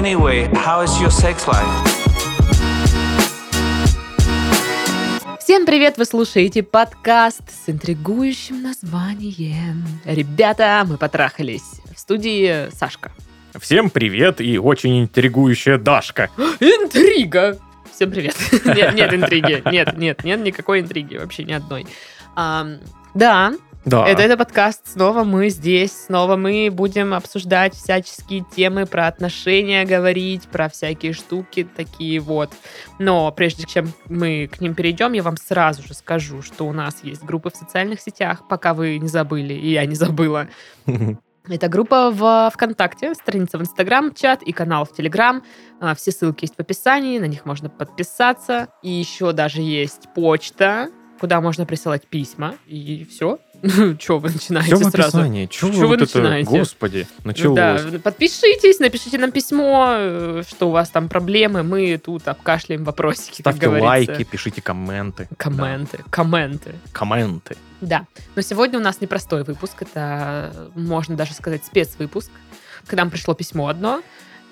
Anyway, how is your sex life? Всем привет! Вы слушаете подкаст с интригующим названием. Ребята, мы потрахались. В студии Сашка. Всем привет и очень интригующая Дашка. Интрига! Всем привет. Нет, нет интриги. Нет, нет, нет никакой интриги. Вообще ни одной. Ам, да, Да. это, это подкаст. Снова мы здесь. Снова мы будем обсуждать всяческие темы про отношения, говорить про всякие штуки такие вот. Но прежде чем мы к ним перейдем, я вам сразу же скажу, что у нас есть группы в социальных сетях, пока вы не забыли, и я не забыла. Это группа в ВКонтакте, страница в Инстаграм, чат и канал в Телеграм. А, Все ссылки есть в описании, на них можно подписаться. И еще даже есть почта, куда можно присылать письма. И все. Че вы начинаете Все в сразу? описании. Чего вы вот это, начинаете? господи, Ну началось. Да, подпишитесь, напишите нам письмо, э, что у вас там проблемы. Мы тут обкашляем вопросики, Ставьте как говорится. лайки, пишите комменты. Комменты, комменты. Да, комменты. Да, но сегодня у нас непростой выпуск, это, можно даже сказать, спецвыпуск. К нам пришло письмо одно,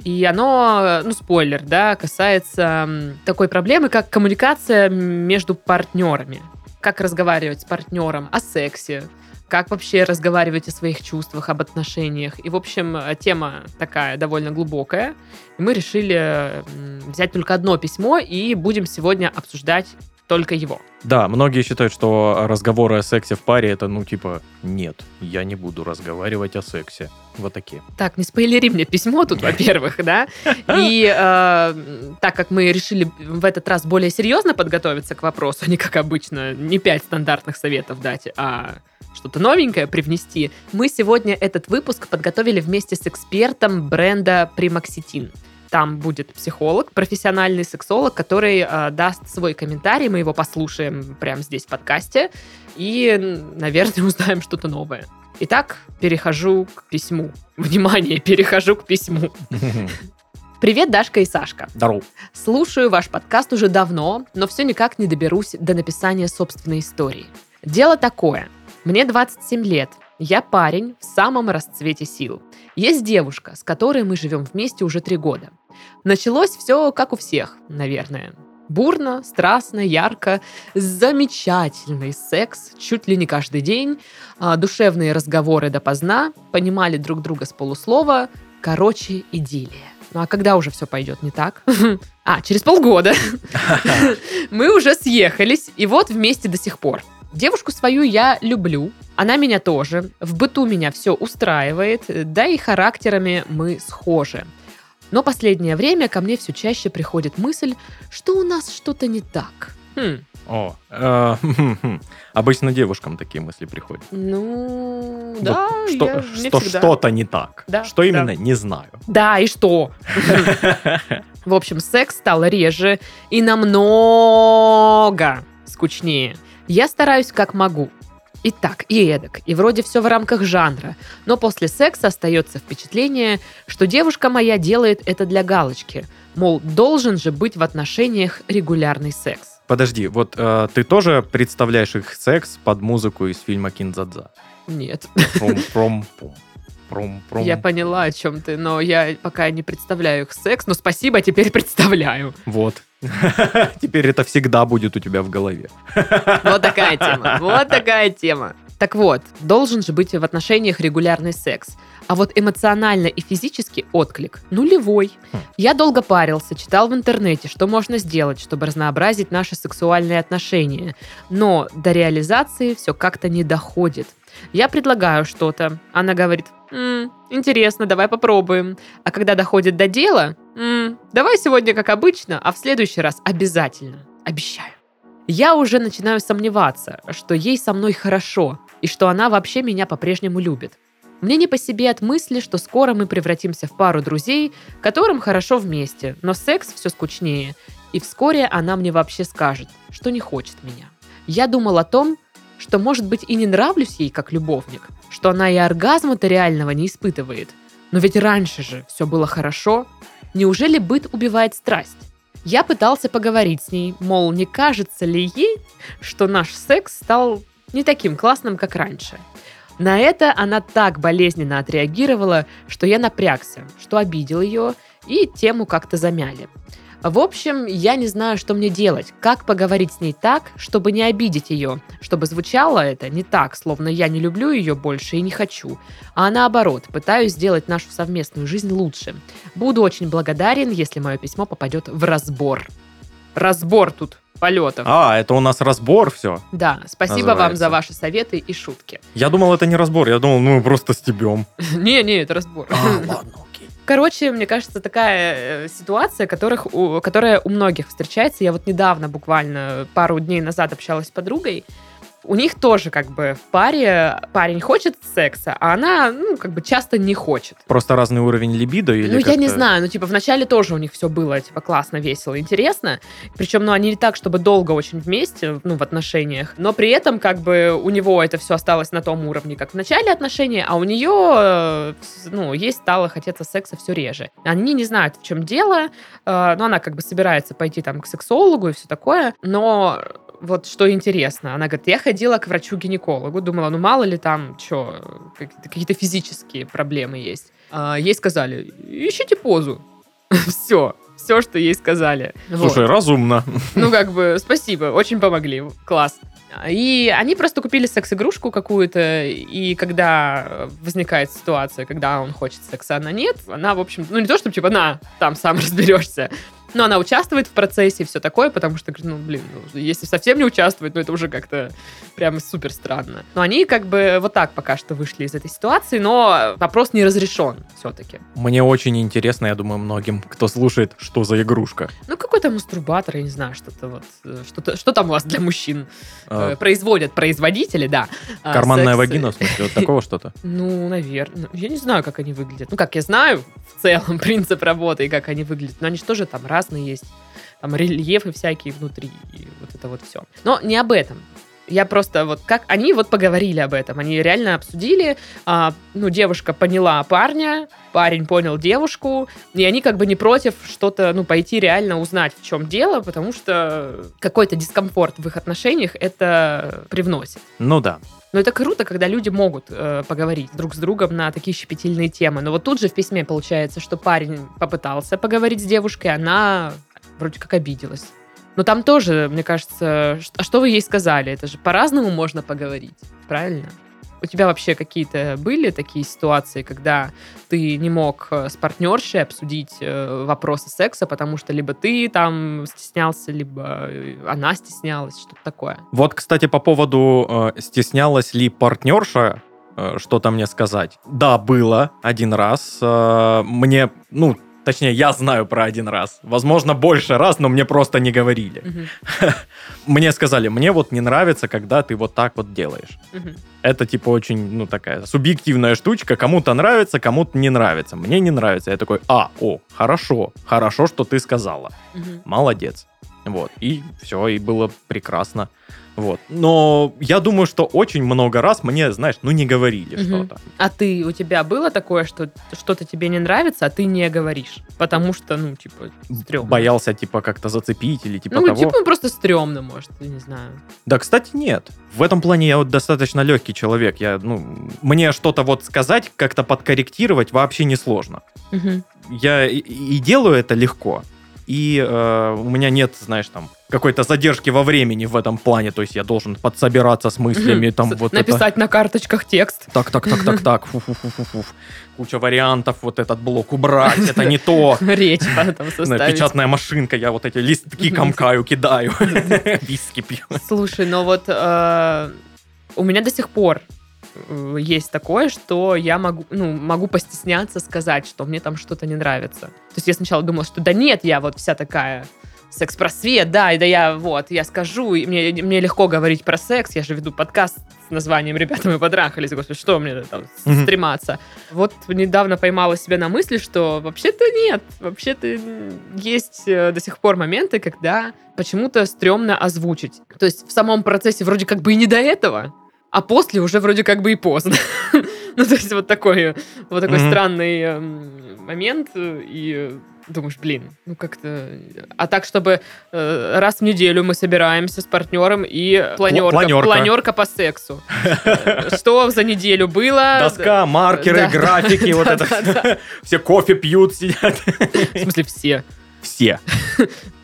и оно, ну, спойлер, да, касается такой проблемы, как коммуникация между партнерами. Как разговаривать с партнером о сексе, как вообще разговаривать о своих чувствах, об отношениях. И, в общем, э, тема такая довольно глубокая. И мы решили взять только одно письмо и будем сегодня обсуждать только его. Да, многие считают, что разговоры о сексе в паре это, ну, типа, нет, я не буду разговаривать о сексе. Вот такие. Так, не спойлери мне письмо тут, во-первых, да. И э, так как мы решили в этот раз более серьезно подготовиться к вопросу, а не как обычно, не пять стандартных советов дать, а что-то новенькое привнести, мы сегодня этот выпуск подготовили вместе с экспертом бренда Примакситин. Там будет психолог, профессиональный сексолог, который э, даст свой комментарий, мы его послушаем прямо здесь в подкасте и, наверное, узнаем что-то новое. Итак, перехожу к письму. Внимание, перехожу к письму. Привет, Дашка и Сашка. Здорово. Слушаю ваш подкаст уже давно, но все никак не доберусь до написания собственной истории. Дело такое. Мне 27 лет. Я парень в самом расцвете сил. Есть девушка, с которой мы живем вместе уже три года. Началось все как у всех, наверное. Бурно, страстно, ярко, замечательный секс чуть ли не каждый день, а, душевные разговоры допоздна, понимали друг друга с полуслова, короче, идиллия. Ну а когда уже все пойдет не так? А, через полгода. Мы уже съехались, и вот вместе до сих пор. Девушку свою я люблю, она меня тоже. В быту меня все устраивает, да и характерами мы схожи. Но последнее время ко мне все чаще приходит мысль, что у нас что-то не так. Хм, О, э, обычно девушкам такие мысли приходят. ну, Вот да, что, я что что-то не так. Да, что именно, да. не знаю. Да, и что? В общем, секс стал реже и намного скучнее. Я стараюсь как могу. И так, и эдак, и вроде все в рамках жанра. Но после секса остается впечатление, что девушка моя делает это для галочки. Мол, должен же быть в отношениях регулярный секс. Подожди, вот э, ты тоже представляешь их секс под музыку из фильма Кинзадза? Нет, Пром-пром-пум. Пром-пром. я поняла, о чем ты, но я пока не представляю их секс. Но спасибо, теперь представляю. Вот. Теперь это всегда будет у тебя в голове. Вот такая тема. Вот такая тема. Так вот, должен же быть в отношениях регулярный секс. А вот эмоционально и физически отклик нулевой. Хм. Я долго парился, читал в интернете, что можно сделать, чтобы разнообразить наши сексуальные отношения. Но до реализации все как-то не доходит. Я предлагаю что-то. Она говорит, «М, интересно, давай попробуем. А когда доходит до дела, «М, давай сегодня как обычно, а в следующий раз обязательно. Обещаю. Я уже начинаю сомневаться, что ей со мной хорошо, и что она вообще меня по-прежнему любит. Мне не по себе от мысли, что скоро мы превратимся в пару друзей, которым хорошо вместе, но секс все скучнее, и вскоре она мне вообще скажет, что не хочет меня. Я думал о том, что, может быть, и не нравлюсь ей как любовник, что она и оргазма-то реального не испытывает. Но ведь раньше же все было хорошо. Неужели быт убивает страсть? Я пытался поговорить с ней, мол, не кажется ли ей, что наш секс стал не таким классным, как раньше. На это она так болезненно отреагировала, что я напрягся, что обидел ее, и тему как-то замяли. В общем, я не знаю, что мне делать. Как поговорить с ней так, чтобы не обидеть ее, чтобы звучало это не так, словно я не люблю ее больше и не хочу, а наоборот, пытаюсь сделать нашу совместную жизнь лучше. Буду очень благодарен, если мое письмо попадет в разбор. Разбор тут полетов. А, это у нас разбор все. Да, спасибо вам Называется. за ваши советы и шутки. Я думал, это не разбор, я думал, ну мы просто стебем. Не-не, это разбор. ладно, окей. Короче, мне кажется, такая э, ситуация, которых, у, которая у многих встречается. Я вот недавно, буквально пару дней назад общалась с подругой. У них тоже как бы в паре парень хочет секса, а она, ну, как бы часто не хочет. Просто разный уровень либидо или ну, я не знаю, ну, типа, вначале тоже у них все было, типа, классно, весело, интересно. Причем, ну, они не так, чтобы долго очень вместе, ну, в отношениях, но при этом, как бы, у него это все осталось на том уровне, как в начале отношений, а у нее, э, ну, ей стало хотеться секса все реже. Они не знают, в чем дело, э, но она, как бы, собирается пойти там к сексологу и все такое, но вот что интересно, она говорит, я ходила к врачу-гинекологу, думала, ну мало ли там что, какие-то физические проблемы есть. А, ей сказали, ищите позу. Все, все, что ей сказали. Слушай, Вот. разумно. Ну, как бы, спасибо, очень помогли, класс. И они просто купили секс-игрушку какую-то, и когда возникает ситуация, когда он хочет секса, она нет, она, в общем, ну не то, чтобы типа, на, там сам разберешься, но она участвует в процессе и все такое, потому что, ну, блин, ну, если совсем не участвовать, ну, это уже как-то прям супер странно. Но они как бы вот так пока что вышли из этой ситуации, но вопрос не разрешен все-таки. Мне очень интересно, я думаю, многим, кто слушает, что за игрушка. Ну, какой-то мастурбатор, я не знаю, что-то вот, э, что-то, что там у вас для мужчин А, э, производят производители, да. А, Карманная секс- вагина, в смысле, вот такого что-то. Ну, наверное. Я не знаю, как они выглядят. Ну, как я знаю в целом принцип работы и как они выглядят, но они же тоже там разные есть. Там рельефы всякие внутри, и вот это вот все. Но не об этом. Я просто вот как они вот поговорили об этом, они реально обсудили, а, ну девушка поняла парня, парень понял девушку, и они как бы не против что-то, ну пойти реально узнать в чем дело, потому что какой-то дискомфорт в их отношениях это привносит. Ну да. Но это круто, когда люди могут э, поговорить друг с другом на такие щепетильные темы. Но вот тут же в письме получается, что парень попытался поговорить с девушкой, она вроде как обиделась. Но там тоже, мне кажется, ш- а что вы ей сказали? Это же по-разному можно поговорить, правильно? У тебя вообще какие-то были такие ситуации, когда ты не мог э, с партнершей обсудить э, вопросы секса, потому что либо ты там стеснялся, либо э, она стеснялась, что-то такое? Вот, кстати, по поводу стеснялась ли партнерша что-то мне сказать. Да, было один раз. Мне, ну, точнее, я знаю про один раз. Возможно, больше раз, но мне просто не говорили. Мгм, Мне сказали, мне вот не нравится, когда ты вот так вот делаешь. мгм. Это типа очень, ну, такая субъективная штучка. Кому-то нравится, кому-то не нравится. Мне не нравится. Я такой, а, о, хорошо, хорошо, что ты сказала. Мгм. Молодец. Вот. И все, и было прекрасно. Вот. Но я думаю, что очень много раз мне, знаешь, ну не говорили Мгм. что-то. А ты, у тебя было такое, что что-то тебе не нравится, а ты не говоришь? Потому что, ну, типа, стрёмно. Боялся, типа, как-то зацепить или типа Ну, того. типа, просто стрёмно, может, я не знаю. Да, кстати, нет. В этом плане я вот достаточно легкий человек. Я, ну, мне что-то вот сказать, как-то подкорректировать вообще не сложно. Мгм. Я и, и делаю это легко. И э, у меня нет, знаешь, там, какой-то задержки во времени в этом плане. То есть я должен подсобираться с мыслями, там вот это... Написать на карточках текст. Так, так, так, так, так. Куча вариантов, вот этот блок убрать, это не то. Речь Ну, составить. Печатная машинка, я вот эти листки комкаю, кидаю. Виски пью. Слушай, но вот э, у меня до сих пор есть такое, что я могу, ну, могу постесняться сказать, что мне там что-то не нравится. То есть я сначала думала, что да нет, я вот вся такая секс-просвет, да, и да я вот, я скажу, и мне, мне легко говорить про секс, я же веду подкаст с названием «Ребята, мы подрахались», господи, что мне там Мгм. стрематься. Вот недавно поймала себя на мысли, что вообще-то нет, вообще-то есть э, до сих пор моменты, когда почему-то стрёмно озвучить. То есть в самом процессе вроде как бы и не до этого, а после уже вроде как бы и поздно. Ну, то есть вот такой, вот такой Мгм. странный эм, момент, э, и думаешь, блин, ну как-то... А так, чтобы э, раз в неделю мы собираемся с партнером и планерка, планерка. планерка по сексу. Что за неделю было? Доска, маркеры, графики, вот это. Все кофе пьют, сидят. В смысле, все. Все.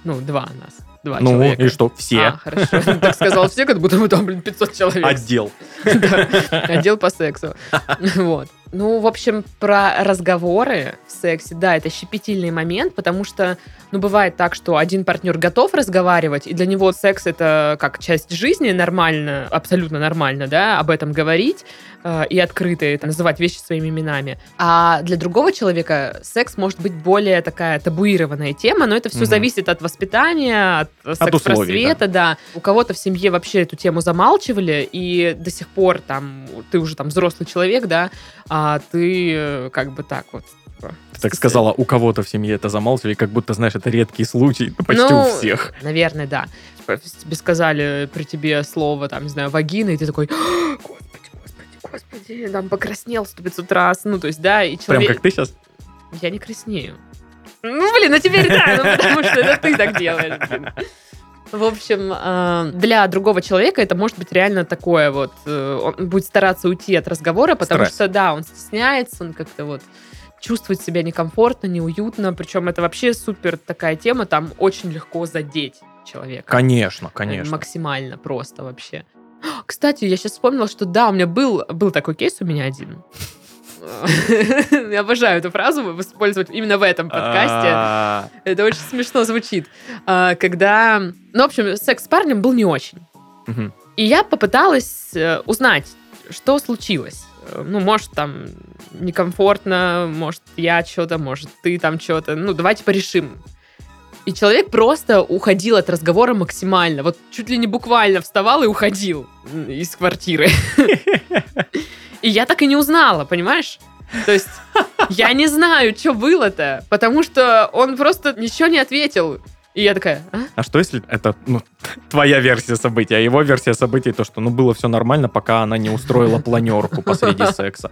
Ну, два нас. Два Ну, человека. и что? А, Все. хорошо. Так сказал все, как будто мы там, блин, 500 человек. Отдел. Отдел по сексу. Вот. Ну, в общем, про разговоры в сексе, да, это щепетильный момент, потому что, ну, бывает так, что один партнер готов разговаривать, и для него секс это как часть жизни, нормально, абсолютно нормально, да, об этом говорить э, и открыто это называть вещи своими именами. А для другого человека секс может быть более такая табуированная тема, но это все Мгм. зависит от воспитания, от, э, От секс-просвета, да. У кого-то в семье вообще эту тему замалчивали, и до сих пор там ты уже там взрослый человек, да, а ты э, как бы так вот. типа, Ты так сказала, у кого-то в семье это замалчивали, как будто, знаешь, это редкий случай. Ну, почти Ну, у всех. Наверное, да. Типа, тебе сказали при тебе слово, там, не знаю, вагина, и ты такой, «А, господи, господи, господи, там покраснел сто пятьсот раз. Ну, то есть, да, и Прям человек... как ты сейчас. Я не краснею. Ну, блин, ну теперь да, ну потому что это ты так делаешь, блин. В общем, э, для другого человека это может быть реально такое вот, э, он будет стараться уйти от разговора, потому Стресс. что, да, он стесняется, он как-то вот чувствует себя некомфортно, неуютно, причем это вообще супер такая тема, там очень легко задеть человека. Конечно, Э, конечно. Максимально просто вообще. Кстати, я сейчас вспомнила, что да, у меня был, был такой кейс у меня один. Я обожаю эту фразу использовать именно в этом подкасте. А, Это очень смешно звучит. А, Когда... Ну, в общем, секс с парнем был не очень. И я попыталась э, узнать, что случилось. Э, Ну, может, там некомфортно, может, я что-то, может, ты там что-то. Ну, давайте порешим. И человек просто уходил от разговора максимально. Вот чуть ли не буквально вставал и уходил из квартиры. Я так и не узнала, понимаешь? То есть я не знаю, что было-то, потому что он просто ничего не ответил. И я такая, а? А что если это ну, твоя версия событий, а его версия событий то, что ну было все нормально, пока она не устроила планерку посреди секса.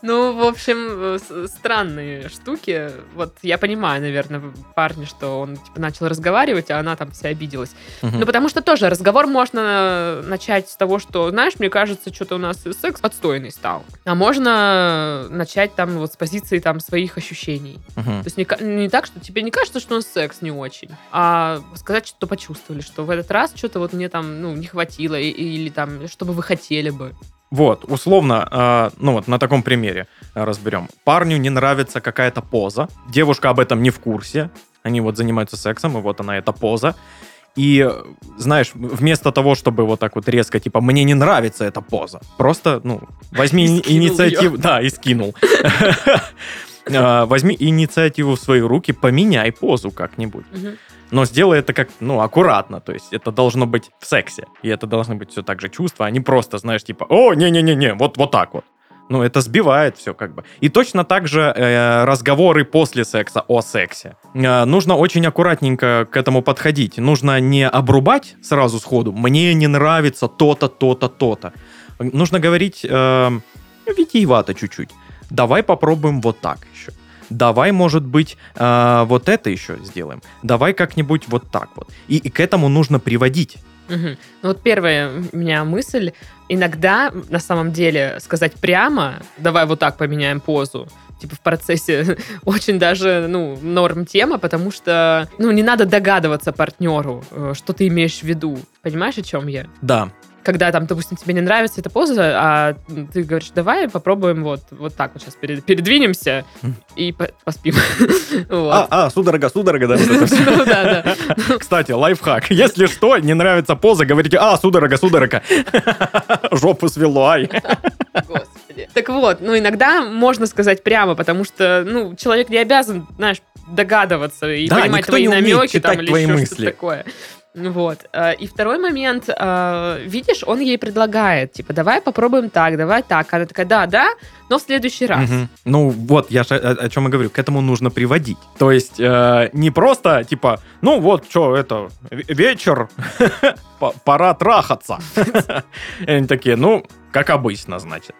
Ну, в общем, э, странные штуки. Вот я понимаю, наверное, парня, что он типа начал разговаривать, а она там вся обиделась. Ну, потому что тоже разговор можно начать с того, что, знаешь, мне кажется, что-то у нас секс отстойный стал. А можно начать там вот с позиции там своих ощущений. То есть не, не так, что тебе не кажется, что нас секс не очень, а сказать, что почувствовали, что в этот раз что-то вот мне там, ну, не хватило, и- или там, что бы вы хотели бы. Вот, условно, э, ну вот на таком примере э, разберем. Парню не нравится какая-то поза, девушка об этом не в курсе, они вот занимаются сексом, и вот она эта поза. И, знаешь, вместо того, чтобы вот так вот резко, типа, мне не нравится эта поза, просто, ну, возьми инициативу... Да, и скинул. Э, Возьми инициативу в свои руки, поменяй позу как-нибудь. Но сделай это как, ну, аккуратно. То есть это должно быть в сексе. И это должно быть все так же чувство, а не просто, знаешь, типа, о, не-не-не-не, вот, вот так вот. Ну, это сбивает все как бы. И точно так же э, разговоры после секса о сексе. Э, нужно очень аккуратненько к этому подходить. Нужно не обрубать сразу сходу. Мне не нравится то-то, то-то, то-то. Нужно говорить э, витиевато чуть-чуть. Давай попробуем вот так еще. Давай, может быть, э, вот это еще сделаем. Давай как-нибудь вот так вот. И, и к этому нужно приводить. Мгм. Ну вот первая у меня мысль. Иногда, на самом деле, сказать прямо, давай вот так поменяем позу, типа в процессе очень даже, ну, норм тема, потому что, ну, не надо догадываться партнеру, э, что ты имеешь в виду. Понимаешь, о чем я? Да, Когда там, допустим, тебе не нравится эта поза, а ты говоришь, давай попробуем вот, вот так вот сейчас передвинемся и по- поспим. Вот. А, а, судорога, судорога, да. Ну да, да. Кстати, лайфхак. Если что, не нравится поза, говорите, а, судорога, судорога. Жопу свело, ай. Господи. Так вот, ну иногда можно сказать прямо, потому что, ну, человек не обязан, знаешь, догадываться и Да, понимать твои намеки там или твои еще мысли. что-то такое. Вот. Э, И второй момент, э, видишь, он ей предлагает, типа, давай попробуем так, давай так. Она такая, да, да, но в следующий раз. Мгм. Ну вот, я о, о чем и говорю, к этому нужно приводить. То есть э, не просто типа, ну вот, что это, ве- вечер, по- пора трахаться. Они такие, ну, как обычно, значит.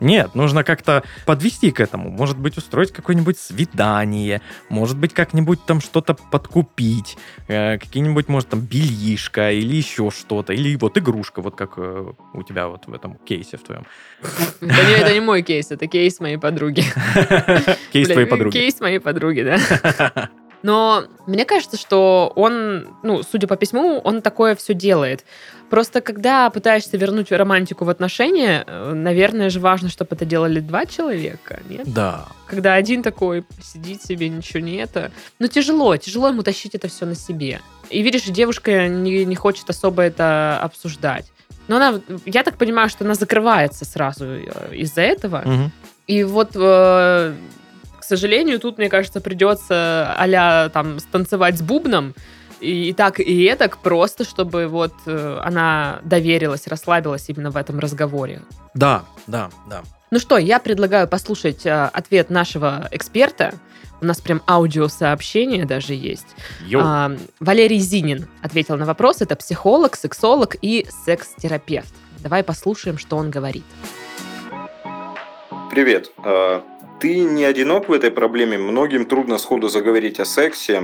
Нет, нужно как-то подвести к этому. Может быть, устроить какое-нибудь свидание, может быть, как-нибудь там что-то подкупить, э, какие-нибудь, может, там бельишко или еще что-то, или вот игрушка, вот как э, у тебя вот в этом кейсе в твоем. Это не, это не мой кейс, это кейс моей подруги. Кейс твоей подруги. Кейс моей подруги, да. Но мне кажется, что он, ну, судя по письму, он такое все делает. Просто когда пытаешься вернуть романтику в отношения, э, наверное же важно, чтобы это делали два человека, нет? Да. Когда один такой сидит себе, ничего не это. Ну, тяжело, тяжело ему тащить это все на себе. И видишь, девушка не, не хочет особо это обсуждать. Но она, я так понимаю, что она закрывается сразу э, из-за этого. Мгм. И вот, э, к сожалению, тут, мне кажется, придется а там станцевать с бубном, и, и так, и этак, просто чтобы вот э, она доверилась, расслабилась именно в этом разговоре. Да, да, да. Ну что, я предлагаю послушать э, ответ нашего эксперта. У нас прям аудиосообщение даже есть. Йоу. А, Валерий Зинин ответил на вопрос. Это психолог, сексолог и секс-терапевт. Давай послушаем, что он говорит. Привет. Ты не одинок в этой проблеме. Многим трудно сходу заговорить о сексе,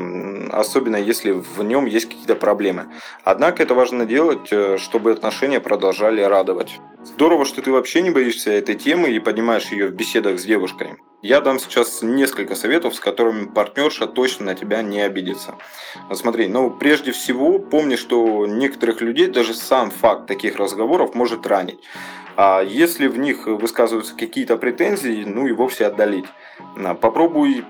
особенно если в нем есть какие-то проблемы. Однако это важно делать, э, чтобы отношения продолжали радовать. Здорово, что ты вообще не боишься этой темы и поднимаешь ее в беседах с девушкой. Я дам сейчас несколько советов, с которыми партнерша точно на тебя не обидится. Смотри, ну прежде всего помни, что некоторых людей даже сам факт таких разговоров может ранить. А если в них высказываются какие-то претензии, ну и вовсе отдалить. А, Попробуй,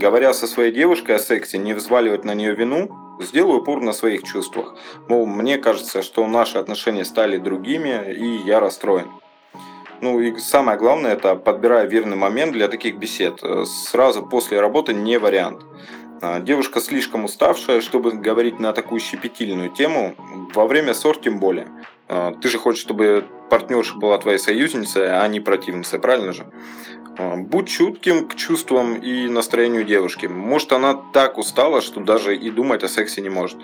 говоря со своей девушкой о сексе, не взваливать на нее вину, сделай упор на своих чувствах. Мол, мне кажется, что наши отношения стали другими, и я расстроен. Ну и самое главное, это подбирая верный момент для таких бесед. Э, Сразу после работы не вариант. А, Девушка слишком уставшая, чтобы говорить на такую щепетильную тему, во время ссор тем более. А, Ты же хочешь, чтобы партнерша была твоей союзницей, а не противницей, правильно же? А, Будь чутким к чувствам и настроению девушки. Может, она так устала, что даже и думать о сексе не может.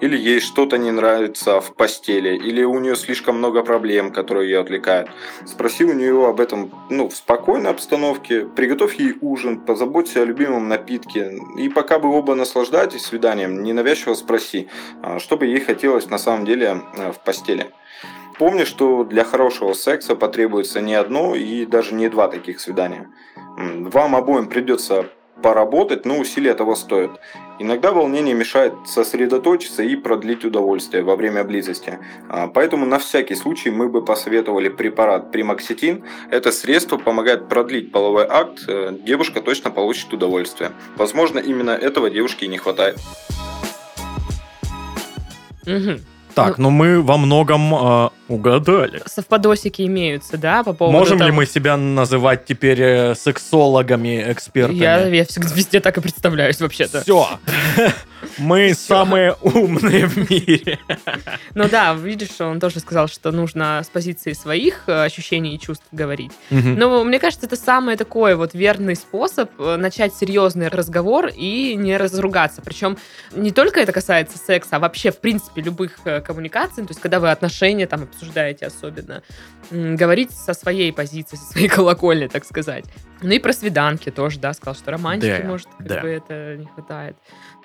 Или ей что-то не нравится в постели, или у нее слишком много проблем, которые ее отвлекают. Спроси у нее об этом ну, в спокойной обстановке, приготовь ей ужин, позаботься о любимом напитке. И пока вы оба наслаждаетесь свиданием, ненавязчиво спроси, а, что бы ей хотелось на самом деле э, в постели. Помни, что для хорошего секса потребуется не одно и даже не два таких свидания. Вам обоим придется поработать, но усилия того стоят. Иногда волнение мешает сосредоточиться и продлить удовольствие во время близости. А, Поэтому на всякий случай мы бы посоветовали препарат примоксетин. Это средство помогает продлить половой акт, э, девушка точно получит удовольствие. Возможно, именно этого девушке и не хватает. Так, ну мы во многом э, угадали. Совпадосики имеются, да, по поводу Можем ли того- мы себя называть теперь э, сексологами, экспертами? Я, я всегда везде так и представляюсь, вообще-то. Все. Мы самые умные в мире. Ну да, видишь, он тоже сказал, что нужно с позиции своих э, ощущений и чувств говорить. Но мне кажется, это самый такой вот верный способ э, начать серьезный разговор и не разругаться. Причем не только это касается секса, а вообще, в принципе, любых э, коммуникаций. То есть, когда вы отношения там обсуждаете особенно, говорить со своей позиции, со своей колокольни, так сказать. Ну и про свиданки тоже, да, сказал, что романтики, Да, может, как да. бы это не хватает.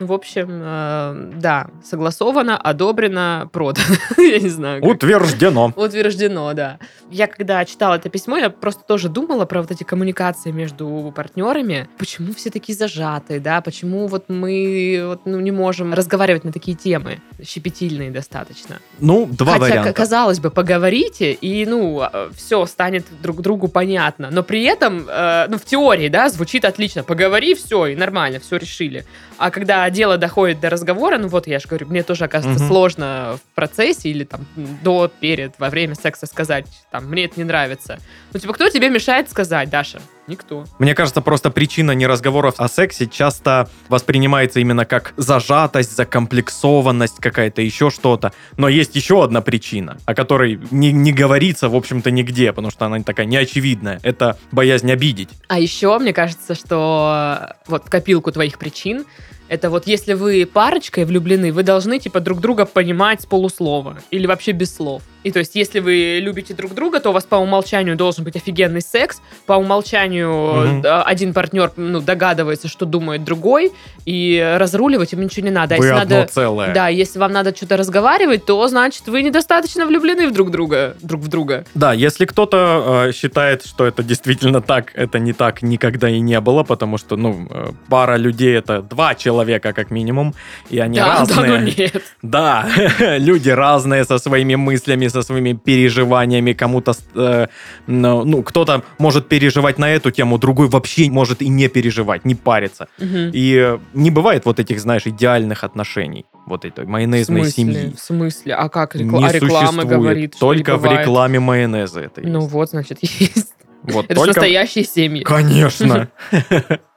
Ну, в общем, э, да, согласовано, одобрено, продано. Я не знаю. как. Утверждено. Утверждено, да. Я когда читала это письмо, я просто тоже думала про вот эти коммуникации между партнерами. Почему все такие зажатые, да? Почему вот мы вот, ну, не можем разговаривать на такие темы щепетильные достаточно? Ну, два Хотя, варианта. казалось бы, поговорите, и, ну, все станет друг другу понятно. Но при этом, э, ну, в теории, да, звучит отлично. Поговори, все, и нормально, все решили. А когда дело доходит до разговора, ну, вот я же говорю, мне тоже, оказывается, Мгм. сложно в процессе или там до, перед, во время секса сказать, там, мне это не нравится. Ну, типа, кто тебе мешает сказать, Даша? Никто. Мне кажется, просто причина не разговоров о сексе часто воспринимается именно как зажатость, закомплексованность какая-то, еще что-то. Но есть еще одна причина, о которой не, не говорится, в общем-то, нигде, потому что она такая неочевидная. Это боязнь обидеть. А еще, мне кажется, что вот в копилку твоих причин Это вот если вы парочкой влюблены, вы должны типа друг друга понимать с полуслова или вообще без слов. И то есть, если вы любите друг друга, то у вас по умолчанию должен быть офигенный секс. По умолчанию э, один партнер ну, догадывается, что думает другой, и разруливать им ничего не надо. А Вы если одно надо, целое. да, если вам надо что-то разговаривать, то значит вы недостаточно влюблены в друг друга, друг в друга. Да, если кто-то э, считает, что это действительно так, это не так никогда и не было, потому что, ну, э, пара людей это два человека как минимум, и они да, разные. да, ну нет. Да, люди разные со своими мыслями, со своими переживаниями. Кому-то, э, ну, ну, кто-то может переживать на эту тему, другой вообще может и не переживать, не париться. Мгм. И э, не бывает вот этих, знаешь, идеальных отношений, вот этой В майонезной смысле? семьи. В смысле? А как рекла- Не а реклама существует. говорит, что Только в рекламе майонеза это Ну есть. вот, значит, есть. Вот Это только... настоящие семьи. Конечно.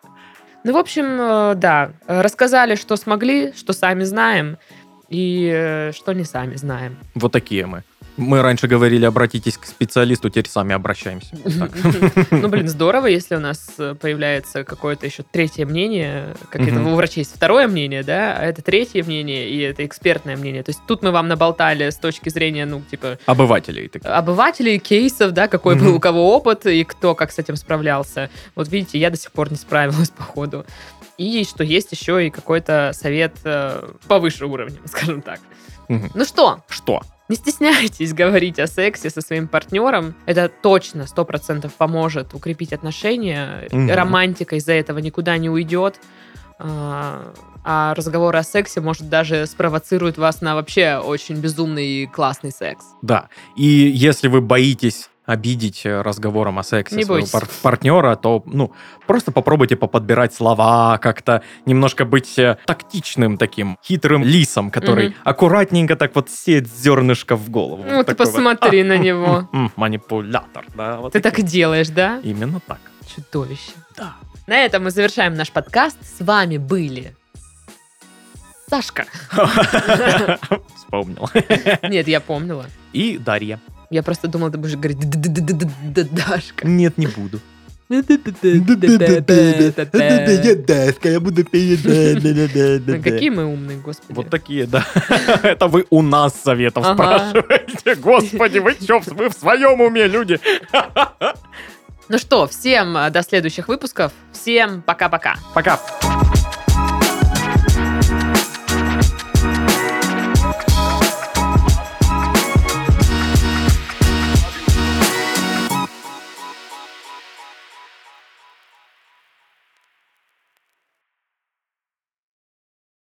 Ну, в общем, э, да, рассказали, что смогли, что сами знаем, и э, что не сами знаем. Вот такие мы. Мы раньше говорили, обратитесь к специалисту, теперь сами обращаемся. Ну, блин, здорово, если у нас э, появляется какое-то еще третье мнение, как это у врачей есть второе мнение, да, а это третье мнение, и это экспертное мнение. То есть тут мы вам наболтали с точки зрения, ну, типа, Обывателей обывателей, кейсов, да, какой был у кого опыт и кто как с этим справлялся. Вот видите, я до сих пор не справилась, походу. И что есть еще и какой-то совет э, повыше уровня, скажем так. Мгм. Ну что, Что? Не стесняйтесь говорить о сексе со своим партнером. Это точно, сто процентов поможет укрепить отношения. Мгм. Романтика из-за этого никуда не уйдет. А а разговор о сексе, может, даже спровоцирует вас на вообще очень безумный и классный секс. Да. И если вы боитесь обидеть э, разговором о сексе Не своего пар- партнера, то, ну, просто попробуйте поподбирать слова, как-то немножко быть э, тактичным таким, хитрым лисом, который Мгм. аккуратненько так вот сеет зернышко в голову. Ну, Вот ты вот, посмотри «А, на него. м, м, Манипулятор, да. вот Ты так и делаешь, да? Именно так. Чудовище. Да. На этом мы завершаем наш подкаст. С вами были Сашка. Вспомнил. Нет, я помнила. И Дарья. Я просто думала, ты будешь говорить Дашка. Нет, не буду. Ну, я буду Какие мы умные, господи. Вот такие, да. Это вы у нас советов спрашиваете. Господи, вы что, вы в своем уме, люди? Ну что, всем до следующих выпусков. Всем пока-пока. Пока.